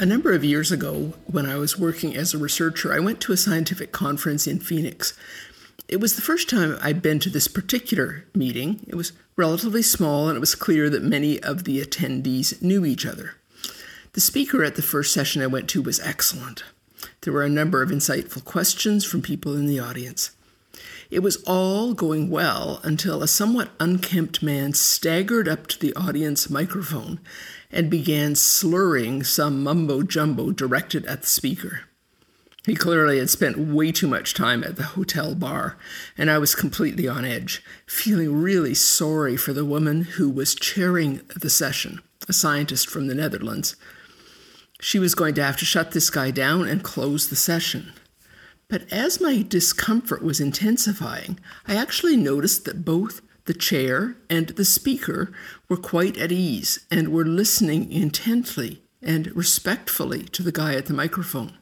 A number of years ago, when I was working as a researcher, I went to a scientific conference in Phoenix. It was the first time I'd been to this particular meeting. It was relatively small, and it was clear that many of the attendees knew each other. The speaker at the first session I went to was excellent. There were a number of insightful questions from people in the audience. It was all going well until a somewhat unkempt man staggered up to the audience microphone and began slurring some mumbo jumbo directed at the speaker. He clearly had spent way too much time at the hotel bar, and I was completely on edge, feeling really sorry for the woman who was chairing the session, a scientist from the Netherlands. She was going to have to shut this guy down and close the session. But as my discomfort was intensifying, I actually noticed that both the chair and the speaker were quite at ease and were listening intently and respectfully to the guy at the microphone.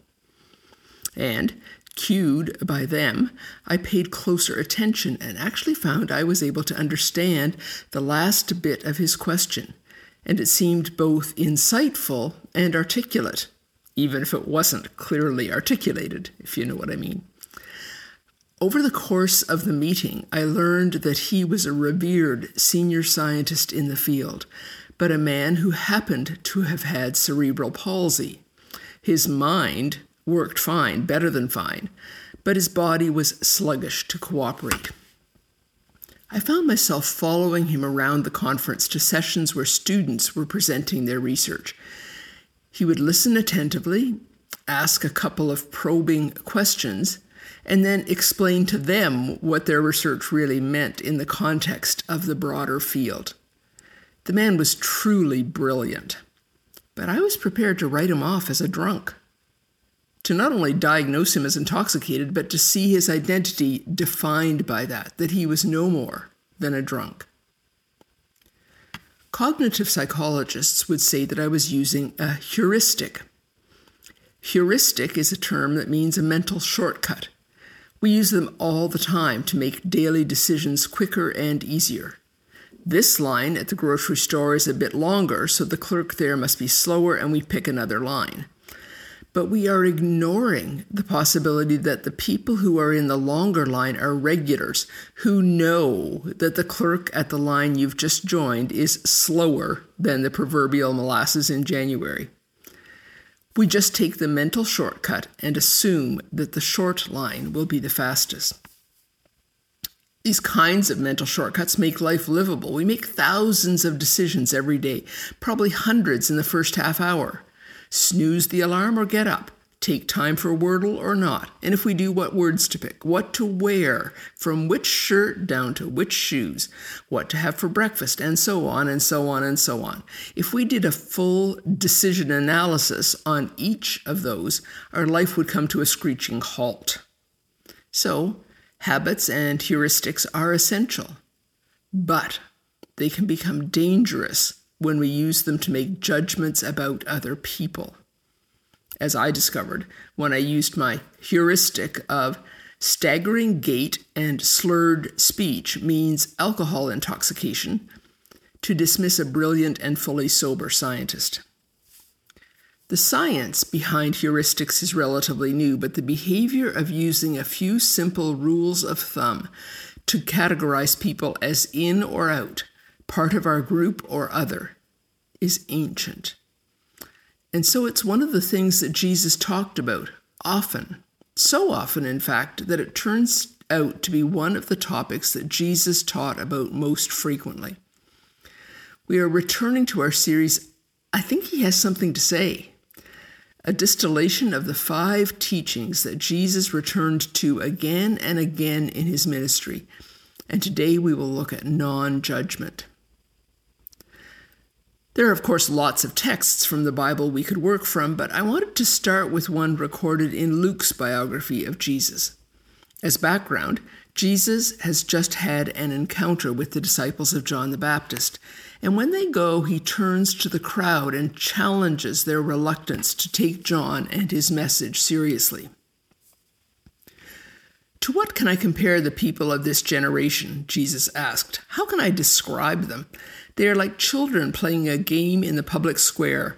And, cued by them, I paid closer attention and actually found I was able to understand the last bit of his question, and it seemed both insightful and articulate, even if it wasn't clearly articulated, if you know what I mean. Over the course of the meeting, I learned that he was a revered senior scientist in the field, but a man who happened to have had cerebral palsy. His mind worked fine, better than fine, but his body was sluggish to cooperate. I found myself following him around the conference to sessions where students were presenting their research. He would listen attentively, ask a couple of probing questions, and then explain to them what their research really meant in the context of the broader field. The man was truly brilliant, but I was prepared to write him off as a drunk. To not only diagnose him as intoxicated, but to see his identity defined by that, that he was no more than a drunk. Cognitive psychologists would say that I was using a heuristic. Heuristic is a term that means a mental shortcut. We use them all the time to make daily decisions quicker and easier. This line at the grocery store is a bit longer, so the clerk there must be slower and we pick another line. But we are ignoring the possibility that the people who are in the longer line are regulars who know that the clerk at the line you've just joined is slower than the proverbial molasses in January. We just take the mental shortcut and assume that the short line will be the fastest. These kinds of mental shortcuts make life livable. We make thousands of decisions every day, probably hundreds in the first half hour. Snooze the alarm or get up. Take time for Wordle or not, and if we do, what words to pick, what to wear, from which shirt down to which shoes, what to have for breakfast, and so on and so on and so on. If we did a full decision analysis on each of those, our life would come to a screeching halt. So, habits and heuristics are essential, but they can become dangerous when we use them to make judgments about other people as I discovered when I used my heuristic of staggering gait and slurred speech means alcohol intoxication to dismiss a brilliant and fully sober scientist. The science behind heuristics is relatively new, but the behavior of using a few simple rules of thumb to categorize people as in or out, part of our group or other, is ancient. And so it's one of the things that Jesus talked about often, so often, in fact, that it turns out to be one of the topics that Jesus taught about most frequently. We are returning to our series, I think he has something to say, a distillation of the five teachings that Jesus returned to again and again in his ministry. And today we will look at non judgment. There are, of course, lots of texts from the Bible we could work from, but I wanted to start with one recorded in Luke's biography of Jesus. As background, Jesus has just had an encounter with the disciples of John the Baptist, and when they go, he turns to the crowd and challenges their reluctance to take John and his message seriously. To what can I compare the people of this generation? Jesus asked. How can I describe them? They are like children playing a game in the public square.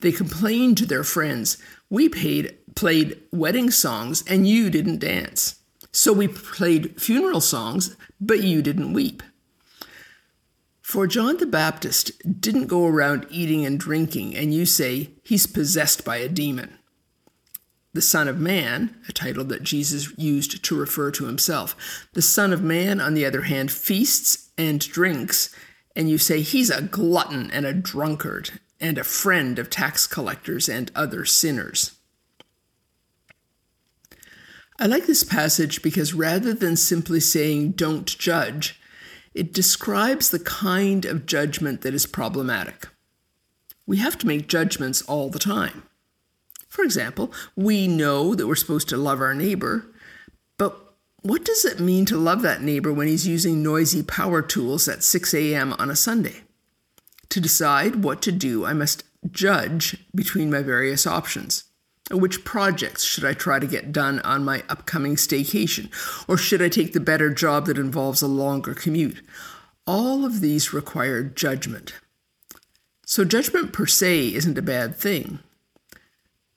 They complained to their friends, We paid, played wedding songs and you didn't dance. So we played funeral songs, but you didn't weep. For John the Baptist didn't go around eating and drinking, and you say he's possessed by a demon. The Son of Man, a title that Jesus used to refer to himself, the Son of Man, on the other hand, feasts and drinks, and you say he's a glutton and a drunkard and a friend of tax collectors and other sinners. I like this passage because rather than simply saying don't judge, it describes the kind of judgment that is problematic. We have to make judgments all the time. For example, we know that we're supposed to love our neighbor, what does it mean to love that neighbor when he's using noisy power tools at 6 a.m. on a Sunday? To decide what to do, I must judge between my various options. Which projects should I try to get done on my upcoming staycation? Or should I take the better job that involves a longer commute? All of these require judgment. So, judgment per se isn't a bad thing.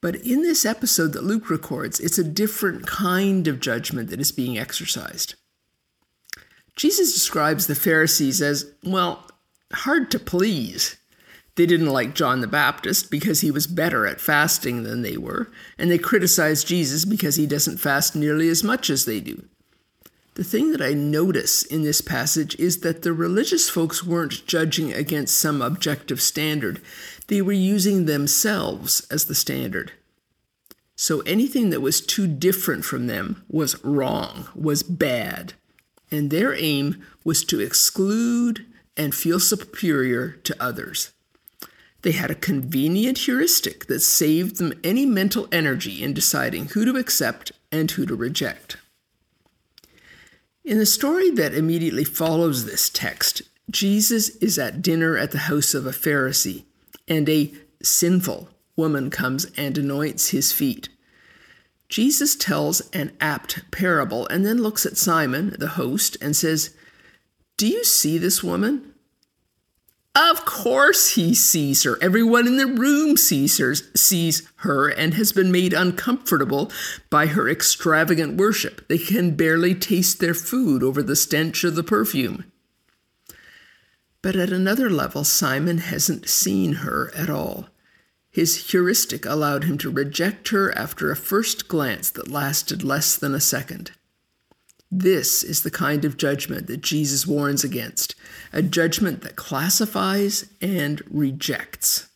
But in this episode that Luke records, it's a different kind of judgment that is being exercised. Jesus describes the Pharisees as, well, hard to please. They didn't like John the Baptist because he was better at fasting than they were, and they criticized Jesus because he doesn't fast nearly as much as they do. The thing that I notice in this passage is that the religious folks weren't judging against some objective standard, they were using themselves as the standard. So anything that was too different from them was wrong, was bad, and their aim was to exclude and feel superior to others. They had a convenient heuristic that saved them any mental energy in deciding who to accept and who to reject. In the story that immediately follows this text, Jesus is at dinner at the house of a Pharisee, and a sinful woman comes and anoints his feet. Jesus tells an apt parable and then looks at Simon, the host, and says, Do you see this woman? Of course he sees her. Everyone in the room sees her, sees her and has been made uncomfortable by her extravagant worship. They can barely taste their food over the stench of the perfume. But at another level, Simon hasn't seen her at all. His heuristic allowed him to reject her after a first glance that lasted less than a second. This is the kind of judgment that Jesus warns against a judgment that classifies and rejects.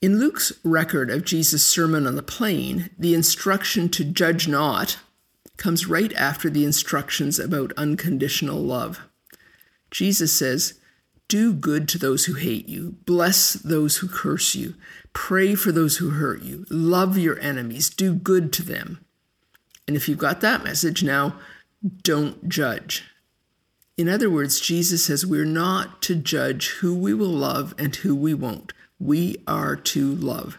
In Luke's record of Jesus' Sermon on the Plain, the instruction to judge not comes right after the instructions about unconditional love. Jesus says, Do good to those who hate you, bless those who curse you, pray for those who hurt you, love your enemies, do good to them. And if you've got that message now, don't judge. In other words, Jesus says we're not to judge who we will love and who we won't. We are to love.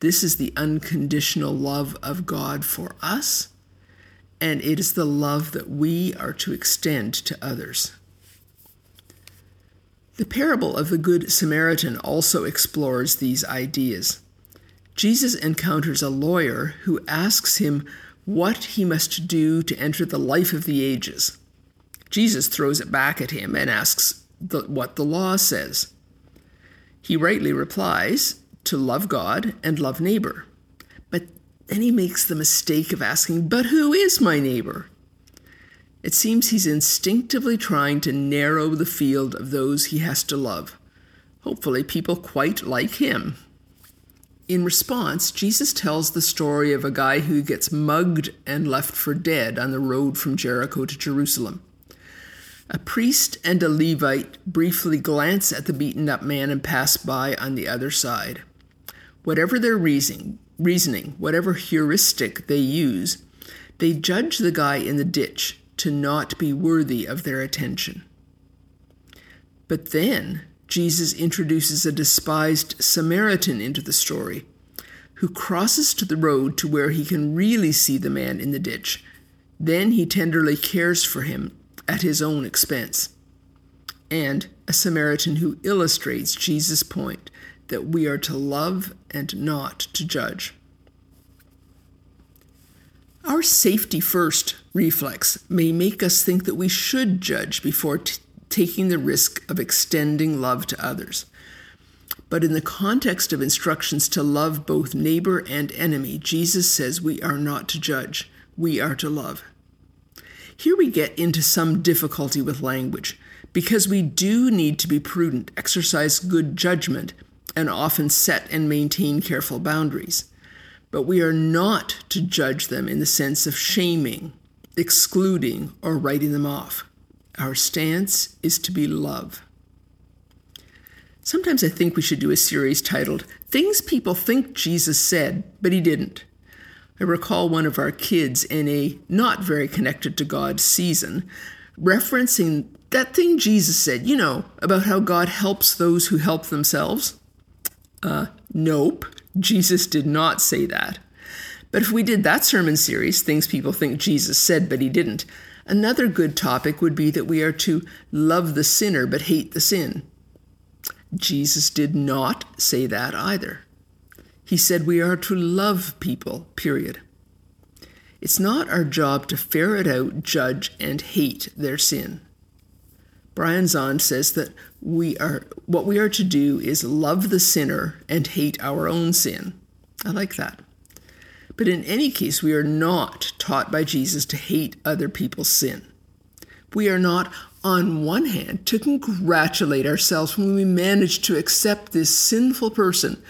This is the unconditional love of God for us, and it is the love that we are to extend to others. The parable of the Good Samaritan also explores these ideas. Jesus encounters a lawyer who asks him what he must do to enter the life of the ages. Jesus throws it back at him and asks the, what the law says. He rightly replies, to love God and love neighbor. But then he makes the mistake of asking, But who is my neighbor? It seems he's instinctively trying to narrow the field of those he has to love. Hopefully, people quite like him. In response, Jesus tells the story of a guy who gets mugged and left for dead on the road from Jericho to Jerusalem. A priest and a Levite briefly glance at the beaten up man and pass by on the other side. Whatever their reasoning, reasoning, whatever heuristic they use, they judge the guy in the ditch to not be worthy of their attention. But then Jesus introduces a despised Samaritan into the story, who crosses to the road to where he can really see the man in the ditch. Then he tenderly cares for him at his own expense. and a Samaritan who illustrates Jesus' point that we are to love and not to judge. Our safety first reflex may make us think that we should judge before t- taking the risk of extending love to others. But in the context of instructions to love both neighbor and enemy, Jesus says we are not to judge, we are to love. Here we get into some difficulty with language because we do need to be prudent, exercise good judgment, and often set and maintain careful boundaries. But we are not to judge them in the sense of shaming, excluding, or writing them off. Our stance is to be love. Sometimes I think we should do a series titled Things People Think Jesus Said, but He Didn't. I recall one of our kids in a not very connected to God season referencing that thing Jesus said, you know, about how God helps those who help themselves. Uh, nope, Jesus did not say that. But if we did that sermon series, Things People Think Jesus Said, but He Didn't, another good topic would be that we are to love the sinner but hate the sin. Jesus did not say that either. He said we are to love people, period. It's not our job to ferret out, judge, and hate their sin. Brian Zahnd says that we are what we are to do is love the sinner and hate our own sin. I like that. But in any case, we are not taught by Jesus to hate other people's sin. We are not, on one hand, to congratulate ourselves when we manage to accept this sinful person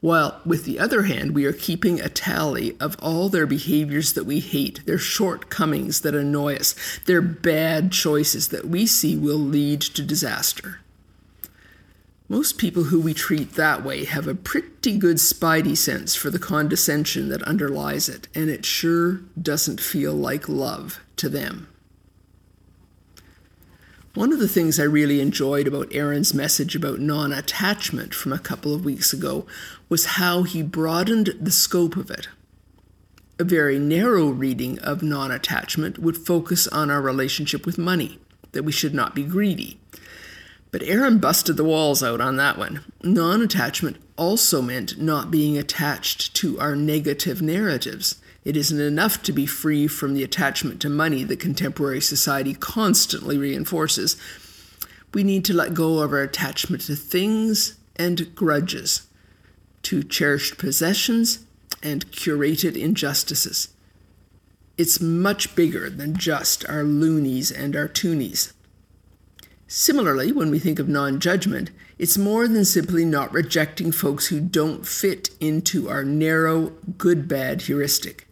while with the other hand, we are keeping a tally of all their behaviors that we hate, their shortcomings that annoy us, their bad choices that we see will lead to disaster. Most people who we treat that way have a pretty good spidey sense for the condescension that underlies it, and it sure doesn't feel like love to them. One of the things I really enjoyed about Aaron's message about non attachment from a couple of weeks ago was how he broadened the scope of it. A very narrow reading of non attachment would focus on our relationship with money, that we should not be greedy. But Aaron busted the walls out on that one. Non attachment also meant not being attached to our negative narratives it isn't enough to be free from the attachment to money that contemporary society constantly reinforces. We need to let go of our attachment to things and grudges, to cherished possessions and curated injustices. It's much bigger than just our loonies and our toonies. Similarly, when we think of non judgment, it's more than simply not rejecting folks who don't fit into our narrow good bad heuristic.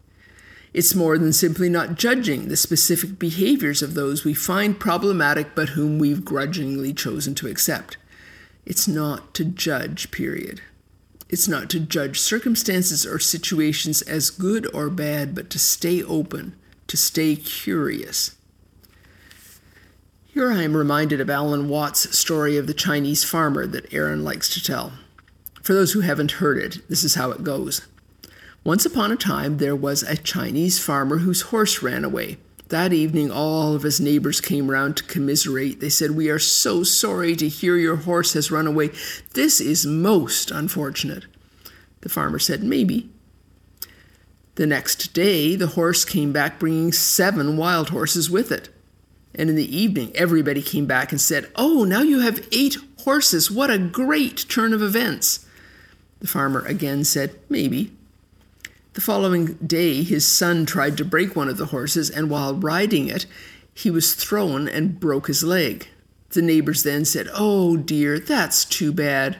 It's more than simply not judging the specific behaviors of those we find problematic but whom we've grudgingly chosen to accept. It's not to judge, period. It's not to judge circumstances or situations as good or bad, but to stay open, to stay curious. Here I am reminded of Alan Watts' story of the Chinese farmer that Aaron likes to tell. For those who haven't heard it, this is how it goes. Once upon a time, there was a Chinese farmer whose horse ran away. That evening, all of his neighbors came round to commiserate. They said, We are so sorry to hear your horse has run away. This is most unfortunate. The farmer said, Maybe. The next day, the horse came back bringing seven wild horses with it. And in the evening, everybody came back and said, Oh, now you have eight horses. What a great turn of events. The farmer again said, Maybe. The following day, his son tried to break one of the horses, and while riding it, he was thrown and broke his leg. The neighbors then said, Oh dear, that's too bad.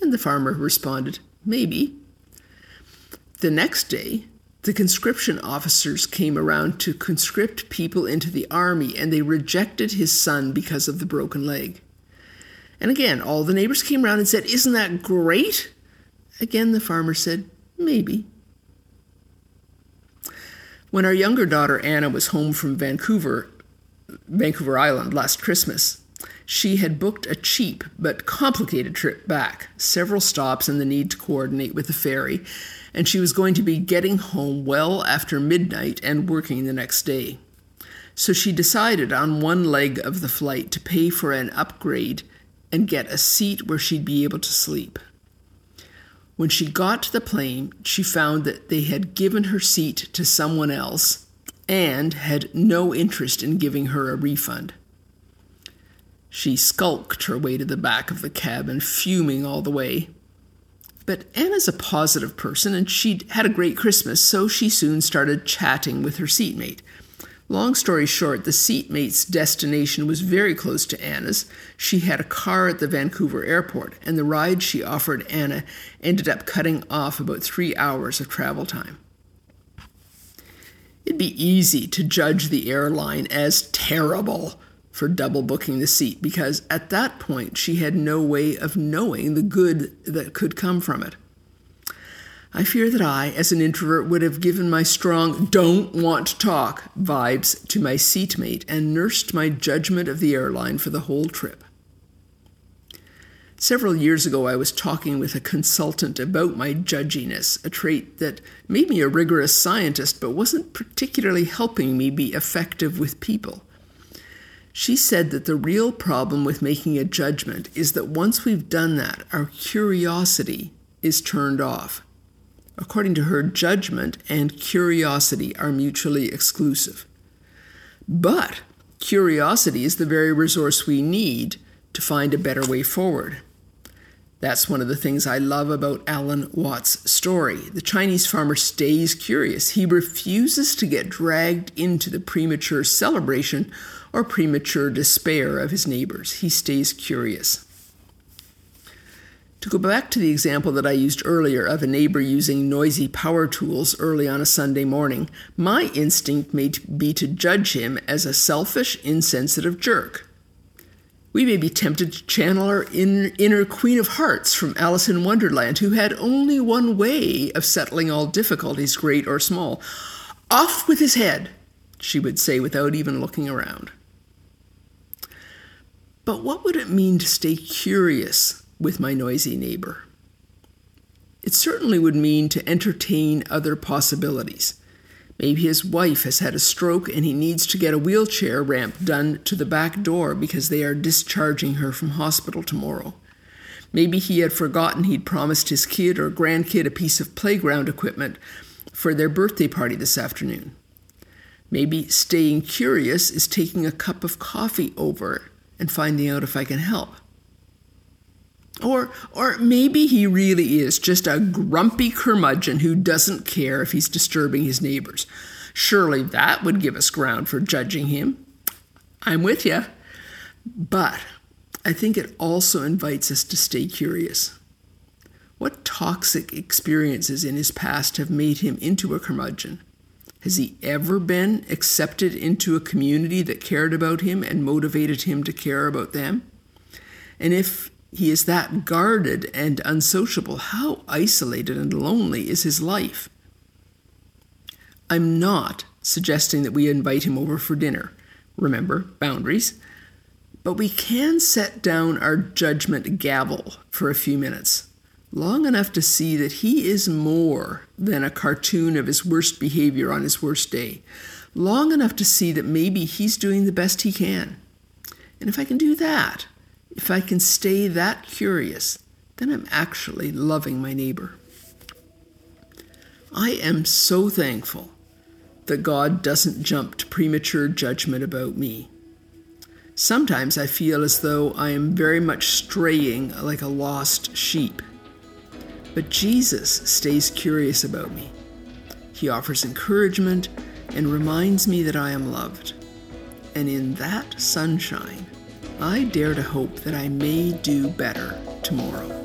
And the farmer responded, Maybe. The next day, the conscription officers came around to conscript people into the army, and they rejected his son because of the broken leg. And again, all the neighbors came around and said, Isn't that great? Again, the farmer said, Maybe. When our younger daughter Anna was home from Vancouver, Vancouver Island last Christmas, she had booked a cheap but complicated trip back, several stops and the need to coordinate with the ferry, and she was going to be getting home well after midnight and working the next day. So she decided on one leg of the flight to pay for an upgrade and get a seat where she'd be able to sleep. When she got to the plane, she found that they had given her seat to someone else and had no interest in giving her a refund. She skulked her way to the back of the cabin, fuming all the way. But Anna's a positive person and she'd had a great Christmas, so she soon started chatting with her seatmate. Long story short, the seatmate's destination was very close to Anna's. She had a car at the Vancouver airport, and the ride she offered Anna ended up cutting off about three hours of travel time. It'd be easy to judge the airline as terrible for double booking the seat because at that point she had no way of knowing the good that could come from it. I fear that I, as an introvert, would have given my strong don't want to talk vibes to my seatmate and nursed my judgment of the airline for the whole trip. Several years ago, I was talking with a consultant about my judginess, a trait that made me a rigorous scientist but wasn't particularly helping me be effective with people. She said that the real problem with making a judgment is that once we've done that, our curiosity is turned off. According to her, judgment and curiosity are mutually exclusive. But curiosity is the very resource we need to find a better way forward. That's one of the things I love about Alan Watts' story. The Chinese farmer stays curious. He refuses to get dragged into the premature celebration or premature despair of his neighbors. He stays curious. To go back to the example that I used earlier of a neighbor using noisy power tools early on a Sunday morning, my instinct may be to judge him as a selfish, insensitive jerk. We may be tempted to channel our inner Queen of Hearts from Alice in Wonderland, who had only one way of settling all difficulties, great or small. Off with his head, she would say without even looking around. But what would it mean to stay curious with my noisy neighbor? It certainly would mean to entertain other possibilities. Maybe his wife has had a stroke and he needs to get a wheelchair ramp done to the back door because they are discharging her from hospital tomorrow. Maybe he had forgotten he'd promised his kid or grandkid a piece of playground equipment for their birthday party this afternoon. Maybe staying curious is taking a cup of coffee over and finding out if I can help. Or, or maybe he really is just a grumpy curmudgeon who doesn't care if he's disturbing his neighbors. Surely that would give us ground for judging him. I'm with you. But I think it also invites us to stay curious. What toxic experiences in his past have made him into a curmudgeon? Has he ever been accepted into a community that cared about him and motivated him to care about them? And if he is that guarded and unsociable, how isolated and lonely is his life? I'm not suggesting that we invite him over for dinner. Remember, boundaries. But we can set down our judgment gavel for a few minutes long enough to see that he is more than a cartoon of his worst behavior on his worst day, long enough to see that maybe he's doing the best he can. And if I can do that, if I can stay that curious, then I'm actually loving my neighbor. I am so thankful that God doesn't jump to premature judgment about me. Sometimes I feel as though I am very much straying like a lost sheep. But Jesus stays curious about me. He offers encouragement and reminds me that I am loved. And in that sunshine, I dare to hope that I may do better tomorrow.